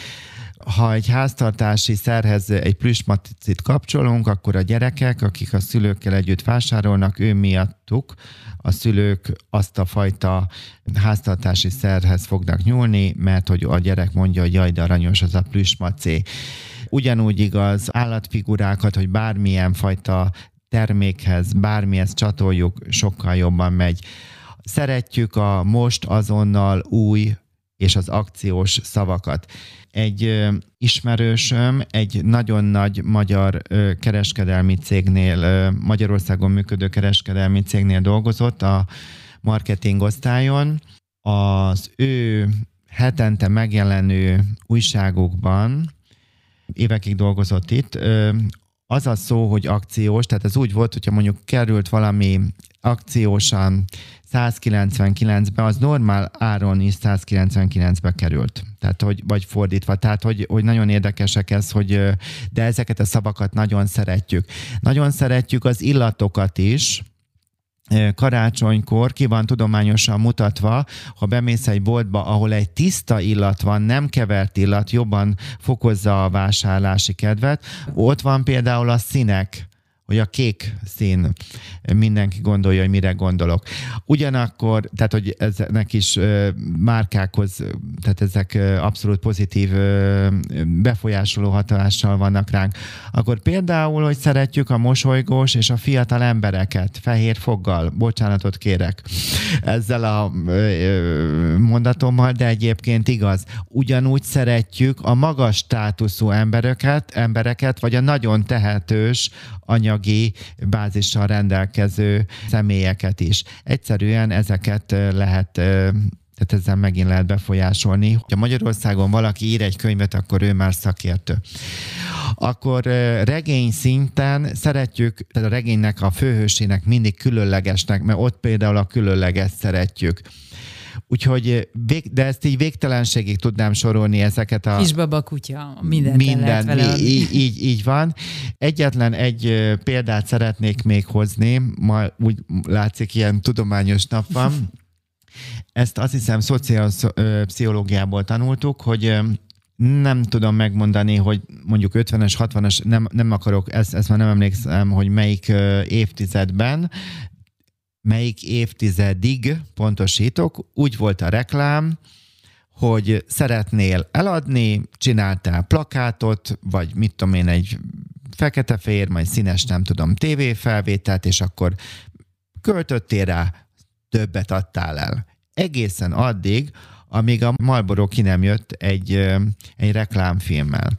[SPEAKER 2] ha egy háztartási szerhez egy plüsmaticit kapcsolunk, akkor a gyerekek, akik a szülőkkel együtt vásárolnak, ő miattuk a szülők azt a fajta háztartási szerhez fognak nyúlni, mert hogy a gyerek mondja, hogy jaj, de aranyos az a plüsmaci. Ugyanúgy igaz állatfigurákat, hogy bármilyen fajta termékhez, bármihez csatoljuk, sokkal jobban megy. Szeretjük a most, azonnal, új és az akciós szavakat. Egy ismerősöm egy nagyon nagy magyar ö, kereskedelmi cégnél, Magyarországon működő kereskedelmi cégnél dolgozott a marketing osztályon. Az ő hetente megjelenő újságokban évekig dolgozott itt, az a szó, hogy akciós, tehát ez úgy volt, hogyha mondjuk került valami akciósan 199-be, az normál áron is 199-be került. Tehát, hogy, vagy fordítva. Tehát, hogy, hogy nagyon érdekesek ez, hogy de ezeket a szavakat nagyon szeretjük. Nagyon szeretjük az illatokat is, karácsonykor ki van tudományosan mutatva, ha bemész egy boltba, ahol egy tiszta illat van, nem kevert illat, jobban fokozza a vásárlási kedvet. Ott van például a színek hogy a kék szín mindenki gondolja, hogy mire gondolok. Ugyanakkor, tehát hogy ezeknek is márkákhoz, tehát ezek abszolút pozitív befolyásoló hatással vannak ránk. Akkor például, hogy szeretjük a mosolygós és a fiatal embereket fehér foggal, bocsánatot kérek ezzel a mondatommal, de egyébként igaz. Ugyanúgy szeretjük a magas státuszú embereket, embereket, vagy a nagyon tehetős anyagi bázissal rendelkező személyeket is. Egyszerűen ezeket lehet tehát ezzel megint lehet befolyásolni. Ha Magyarországon valaki ír egy könyvet, akkor ő már szakértő. Akkor regény szinten szeretjük, tehát a regénynek a főhősének mindig különlegesnek, mert ott például a különleges szeretjük. Úgyhogy, vég, de ezt így végtelenségig tudnám sorolni ezeket a...
[SPEAKER 1] Kisbaba kutya, mindent
[SPEAKER 2] minden, vele így, így, így van. Egyetlen egy példát szeretnék még hozni, ma úgy látszik, ilyen tudományos nap van. [LAUGHS] Ezt azt hiszem szociálpszichológiából tanultuk, hogy nem tudom megmondani, hogy mondjuk 50-es, 60-as, nem, nem akarok, ezt, ezt már nem emlékszem, hogy melyik évtizedben, melyik évtizedig, pontosítok, úgy volt a reklám, hogy szeretnél eladni, csináltál plakátot, vagy mit tudom én, egy fekete-fehér, majd színes, nem tudom, tévéfelvételt, és akkor költöttél rá, többet adtál el. Egészen addig, amíg a Marlboro ki nem jött egy, egy reklámfilmmel.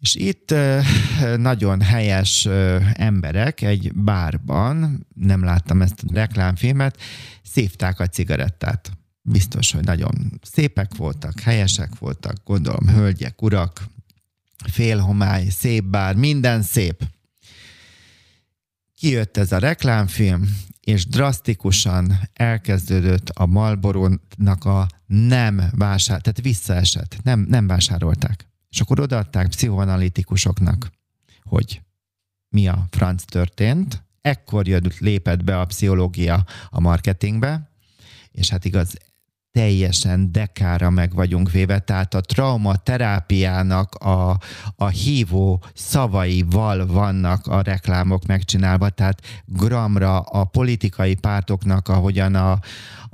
[SPEAKER 2] És itt nagyon helyes emberek egy bárban, nem láttam ezt a reklámfilmet, szívták a cigarettát. Biztos, hogy nagyon szépek voltak, helyesek voltak, gondolom, hölgyek, urak, félhomály, szép bár, minden szép. Kijött ez a reklámfilm, és drasztikusan elkezdődött a Malborónak a nem vásár, tehát visszaesett, nem, nem vásárolták. És akkor odaadták pszichoanalitikusoknak, hogy mi a franc történt. Ekkor jött, lépett be a pszichológia a marketingbe, és hát igaz, teljesen dekára meg vagyunk véve, tehát a traumaterápiának a, a hívó szavaival vannak a reklámok megcsinálva, tehát gramra a politikai pártoknak, ahogyan a,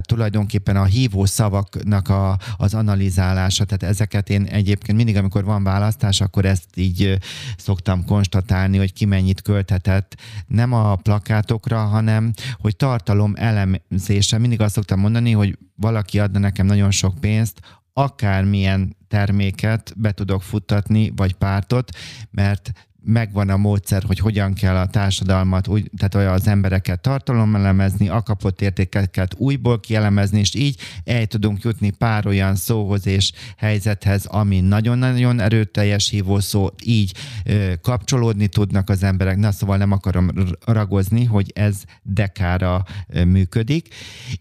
[SPEAKER 2] tulajdonképpen a hívó szavaknak a, az analizálása, tehát ezeket én egyébként mindig, amikor van választás, akkor ezt így szoktam konstatálni, hogy ki mennyit költhetett, nem a plakátokra, hanem hogy tartalom elemzése. Mindig azt szoktam mondani, hogy valaki adna nekem nagyon sok pénzt, akármilyen terméket be tudok futtatni, vagy pártot, mert megvan a módszer, hogy hogyan kell a társadalmat, úgy, tehát olyan az embereket tartalomelemezni, a kapott értékeket újból kielemezni, és így el tudunk jutni pár olyan szóhoz és helyzethez, ami nagyon-nagyon erőteljes hívószó, így ö, kapcsolódni tudnak az emberek. Na szóval nem akarom ragozni, hogy ez dekára ö, működik,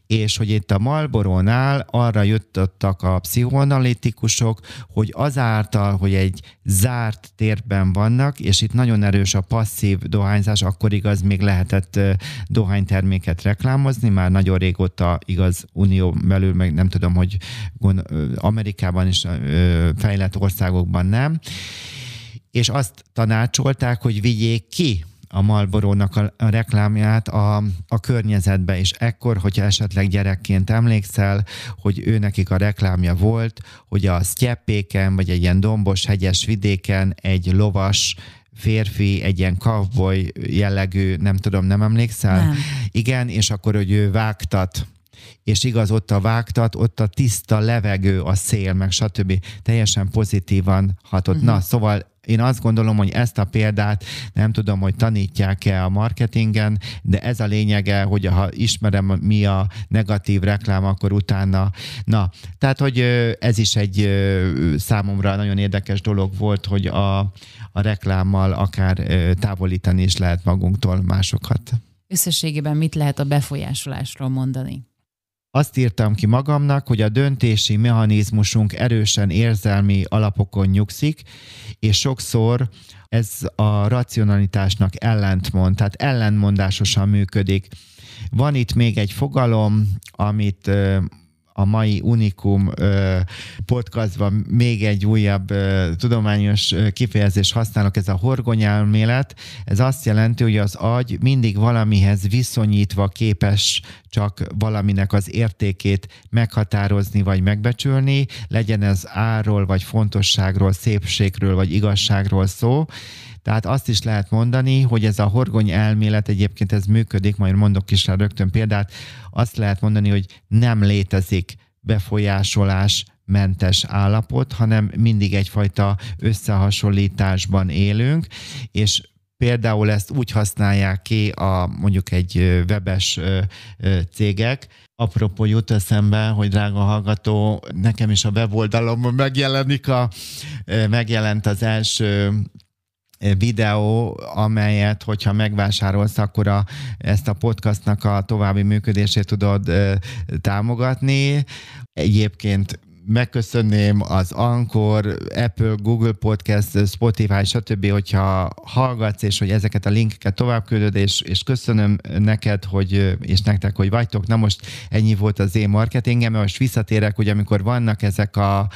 [SPEAKER 2] és hogy itt a Malborónál arra jutottak a pszichoanalitikusok, hogy azáltal, hogy egy zárt térben vannak, és és itt nagyon erős a passzív dohányzás, akkor igaz még lehetett dohányterméket reklámozni, már nagyon régóta igaz unió belül, meg nem tudom, hogy Amerikában is fejlett országokban nem, és azt tanácsolták, hogy vigyék ki a Malborónak a, a reklámját a, a környezetbe, és ekkor, hogyha esetleg gyerekként emlékszel, hogy ő nekik a reklámja volt, hogy a sztyeppéken, vagy egy ilyen dombos, hegyes vidéken egy lovas férfi, egy ilyen cowboy jellegű, nem tudom, nem emlékszel?
[SPEAKER 1] Nem.
[SPEAKER 2] Igen, és akkor, hogy ő vágtat, és igaz, ott a vágtat, ott a tiszta levegő, a szél, meg stb. teljesen pozitívan hatott. Uh-huh. Na, szóval én azt gondolom, hogy ezt a példát nem tudom, hogy tanítják-e a marketingen, de ez a lényege, hogy ha ismerem mi a negatív reklám, akkor utána, na, tehát, hogy ez is egy számomra nagyon érdekes dolog volt, hogy a, a reklámmal akár távolítani is lehet magunktól másokat.
[SPEAKER 1] Összességében mit lehet a befolyásolásról mondani?
[SPEAKER 2] Azt írtam ki magamnak, hogy a döntési mechanizmusunk erősen érzelmi alapokon nyugszik, és sokszor ez a racionalitásnak ellentmond, tehát ellentmondásosan működik. Van itt még egy fogalom, amit a mai Unikum podcastban még egy újabb tudományos kifejezés használok, ez a horgonyelmélet. Ez azt jelenti, hogy az agy mindig valamihez viszonyítva képes csak valaminek az értékét meghatározni vagy megbecsülni, legyen ez árról, vagy fontosságról, szépségről, vagy igazságról szó, tehát azt is lehet mondani, hogy ez a horgony elmélet egyébként ez működik, majd mondok is rá rögtön példát, azt lehet mondani, hogy nem létezik befolyásolás mentes állapot, hanem mindig egyfajta összehasonlításban élünk, és például ezt úgy használják ki a mondjuk egy webes cégek, Apropó jut eszembe, hogy drága hallgató, nekem is a weboldalomon megjelenik a, megjelent az első videó, amelyet, hogyha megvásárolsz, akkor a, ezt a podcastnak a további működését tudod e, támogatni. Egyébként megköszönném az Anchor, Apple, Google Podcast, Spotify, stb., hogyha hallgatsz, és hogy ezeket a linkeket tovább küldöd, és, és köszönöm neked, hogy, és nektek, hogy vagytok. Na most ennyi volt az én marketingem, most visszatérek, hogy amikor vannak ezek a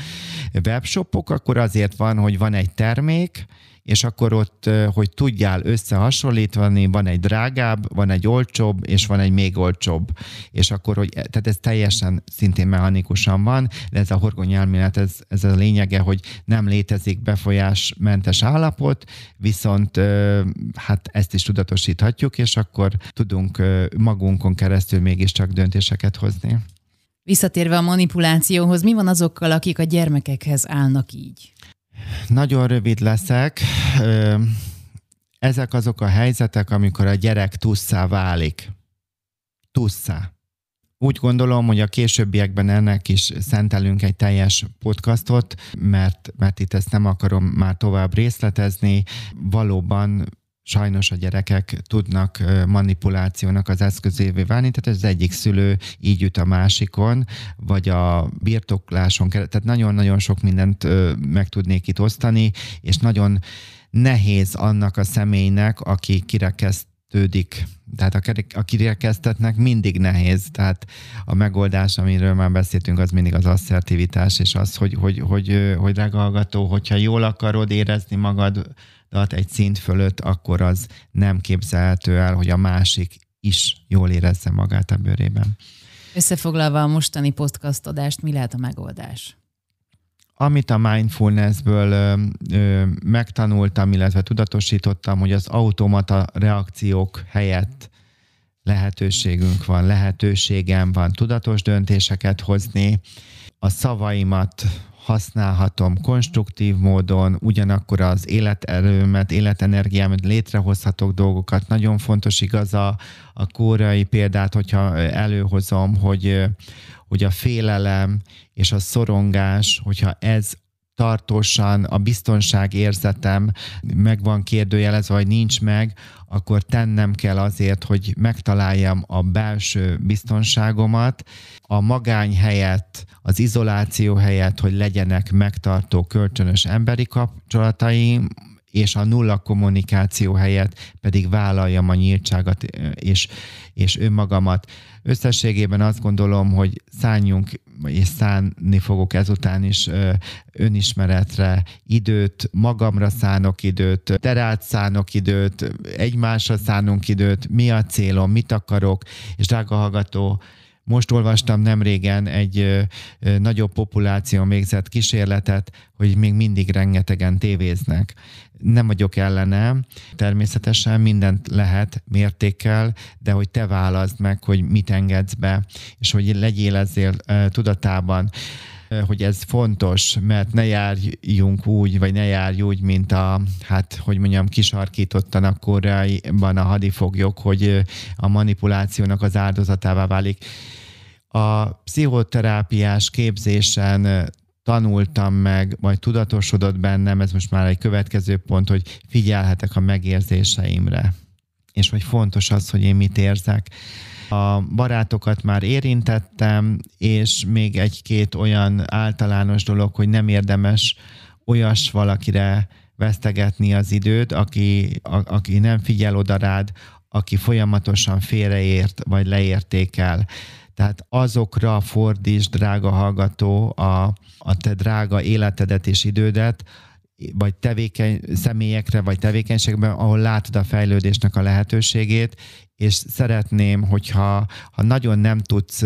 [SPEAKER 2] webshopok, akkor azért van, hogy van egy termék, és akkor ott, hogy tudjál összehasonlítani, van egy drágább, van egy olcsóbb, és van egy még olcsóbb. És akkor, hogy, tehát ez teljesen szintén mechanikusan van, de ez a horgony elmélet, ez, ez a lényege, hogy nem létezik befolyásmentes állapot, viszont hát ezt is tudatosíthatjuk, és akkor tudunk magunkon keresztül mégiscsak döntéseket hozni.
[SPEAKER 1] Visszatérve a manipulációhoz, mi van azokkal, akik a gyermekekhez állnak így?
[SPEAKER 2] Nagyon rövid leszek. Ezek azok a helyzetek, amikor a gyerek tusszá válik. Tusszá. Úgy gondolom, hogy a későbbiekben ennek is szentelünk egy teljes podcastot, mert, mert itt ezt nem akarom már tovább részletezni. Valóban sajnos a gyerekek tudnak manipulációnak az eszközévé válni, tehát az egyik szülő így üt a másikon, vagy a birtokláson, tehát nagyon-nagyon sok mindent meg tudnék itt osztani, és nagyon nehéz annak a személynek, aki kirekesztődik. Tehát a, a kirekesztetnek mindig nehéz, tehát a megoldás, amiről már beszéltünk, az mindig az asszertivitás, és az, hogy, hogy, hogy, hogy regalgató, hogyha jól akarod érezni magad, egy szint fölött, akkor az nem képzelhető el, hogy a másik is jól érezze magát a bőrében.
[SPEAKER 1] Összefoglalva a mostani podcast adást, mi lehet a megoldás?
[SPEAKER 2] Amit a mindfulnessből ö, ö, megtanultam, illetve tudatosítottam, hogy az automata reakciók helyett lehetőségünk van, lehetőségem van tudatos döntéseket hozni, a szavaimat használhatom konstruktív módon, ugyanakkor az életerőmet, életenergiámat létrehozhatok dolgokat. Nagyon fontos igaz a, a kórai példát, hogyha előhozom, hogy, hogy a félelem és a szorongás, hogyha ez tartósan a biztonság érzetem meg van kérdőjelezve, vagy nincs meg, akkor tennem kell azért, hogy megtaláljam a belső biztonságomat, a magány helyett, az izoláció helyett, hogy legyenek megtartó kölcsönös emberi kapcsolataim, és a nulla kommunikáció helyett pedig vállaljam a nyíltságot és, és önmagamat. Összességében azt gondolom, hogy szálljunk, és szánni fogok ezután is önismeretre időt, magamra szánok időt, terát szánok időt, egymásra szánunk időt, mi a célom, mit akarok, és drága hallgató, most olvastam nem régen egy nagyobb populáció végzett kísérletet, hogy még mindig rengetegen tévéznek. Nem vagyok ellene, természetesen mindent lehet mértékkel, de hogy te válaszd meg, hogy mit engedsz be, és hogy legyél ezzel tudatában hogy ez fontos, mert ne járjunk úgy, vagy ne járj úgy, mint a, hát, hogy mondjam, kisarkítottan a koreaiban a hadifoglyok, hogy a manipulációnak az áldozatává válik. A pszichoterápiás képzésen tanultam meg, majd tudatosodott bennem, ez most már egy következő pont, hogy figyelhetek a megérzéseimre, és hogy fontos az, hogy én mit érzek. A barátokat már érintettem, és még egy-két olyan általános dolog, hogy nem érdemes olyas valakire vesztegetni az időt, aki, a, aki nem figyel oda rád, aki folyamatosan félreért, vagy leértékel. Tehát azokra fordíts, drága hallgató, a, a te drága életedet és idődet, vagy tevékeny személyekre, vagy tevékenységben, ahol látod a fejlődésnek a lehetőségét, és szeretném, hogyha ha nagyon nem tudsz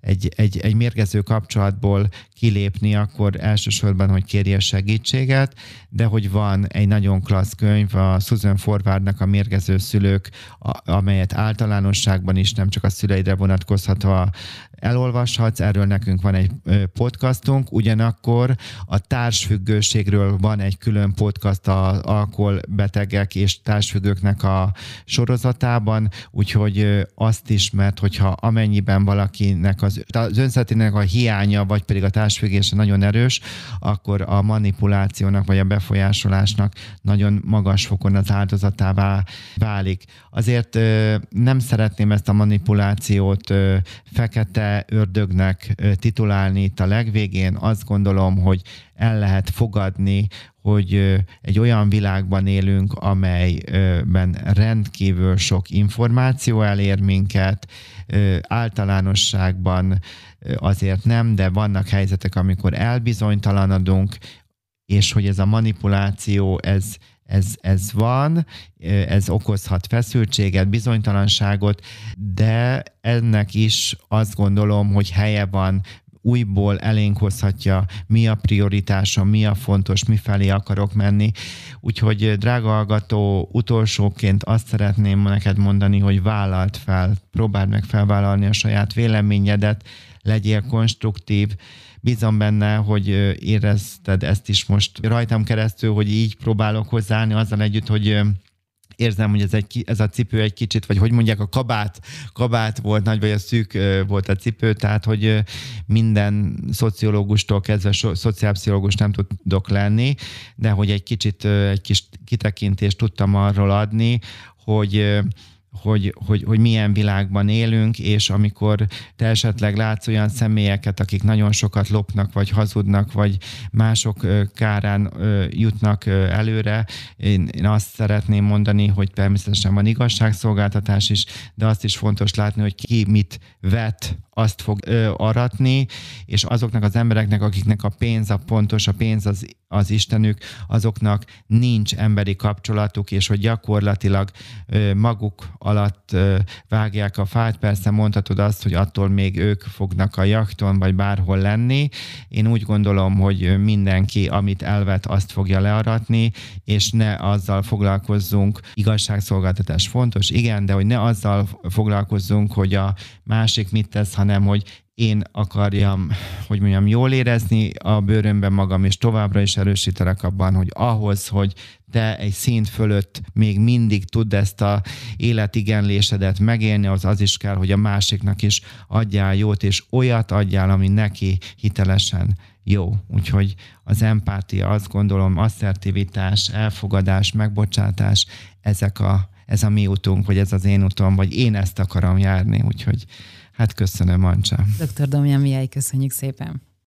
[SPEAKER 2] egy, egy, egy mérgező kapcsolatból kilépni, akkor elsősorban, hogy kérje segítséget, de hogy van egy nagyon klassz könyv, a Susan Forwardnak a Mérgező szülők, amelyet általánosságban is nem csak a szüleidre vonatkozhatva elolvashatsz, erről nekünk van egy podcastunk, ugyanakkor a társfüggőségről van egy külön podcast a alkoholbetegek és társfüggőknek a sorozatában, úgyhogy azt is, mert hogyha amennyiben valakinek az, az önszeretének a hiánya, vagy pedig a társfüggése nagyon erős, akkor a manipulációnak vagy a befolyásolásnak nagyon magas fokon az áldozatává válik. Azért nem szeretném ezt a manipulációt fekete ördögnek titulálni itt a legvégén. Azt gondolom, hogy el lehet fogadni, hogy egy olyan világban élünk, amelyben rendkívül sok információ elér minket, általánosságban azért nem, de vannak helyzetek, amikor elbizonytalanodunk, és hogy ez a manipuláció, ez, ez, ez van, ez okozhat feszültséget, bizonytalanságot, de ennek is azt gondolom, hogy helye van újból elénk hozhatja, mi a prioritásom, mi a fontos, mi felé akarok menni. Úgyhogy, drága hallgató, utolsóként azt szeretném neked mondani, hogy vállalt fel, próbáld meg felvállalni a saját véleményedet, legyél konstruktív, bízom benne, hogy érezted ezt is most rajtam keresztül, hogy így próbálok hozzáállni azzal együtt, hogy érzem, hogy ez, egy, ez a cipő egy kicsit, vagy hogy mondják, a kabát, kabát volt nagy, vagy a szűk volt a cipő, tehát hogy minden szociológustól kezdve so, szociálpszichológus nem tudok lenni, de hogy egy kicsit egy kis kitekintést tudtam arról adni, hogy hogy, hogy, hogy milyen világban élünk, és amikor te esetleg látsz olyan személyeket, akik nagyon sokat lopnak, vagy hazudnak, vagy mások kárán jutnak előre, én, én azt szeretném mondani, hogy természetesen van igazságszolgáltatás is, de azt is fontos látni, hogy ki mit vet azt fog ö, aratni, és azoknak az embereknek, akiknek a pénz a pontos, a pénz az, az Istenük, azoknak nincs emberi kapcsolatuk, és hogy gyakorlatilag ö, maguk alatt ö, vágják a fát. Persze mondhatod azt, hogy attól még ők fognak a jakton, vagy bárhol lenni. Én úgy gondolom, hogy mindenki, amit elvet, azt fogja learatni, és ne azzal foglalkozzunk. Igazságszolgáltatás fontos, igen, de hogy ne azzal foglalkozzunk, hogy a másik mit tesz, hanem hogy én akarjam, hogy mondjam, jól érezni a bőrömben magam, és továbbra is erősítelek abban, hogy ahhoz, hogy te egy szint fölött még mindig tudd ezt a életigenlésedet megélni, az az is kell, hogy a másiknak is adjál jót, és olyat adjál, ami neki hitelesen jó. Úgyhogy az empátia, azt gondolom, asszertivitás, elfogadás, megbocsátás, ezek a, ez a mi utunk, vagy ez az én utam, vagy én ezt akarom járni. Úgyhogy Hát köszönöm, Ancsa.
[SPEAKER 1] Dr. Domján Mihály, köszönjük szépen.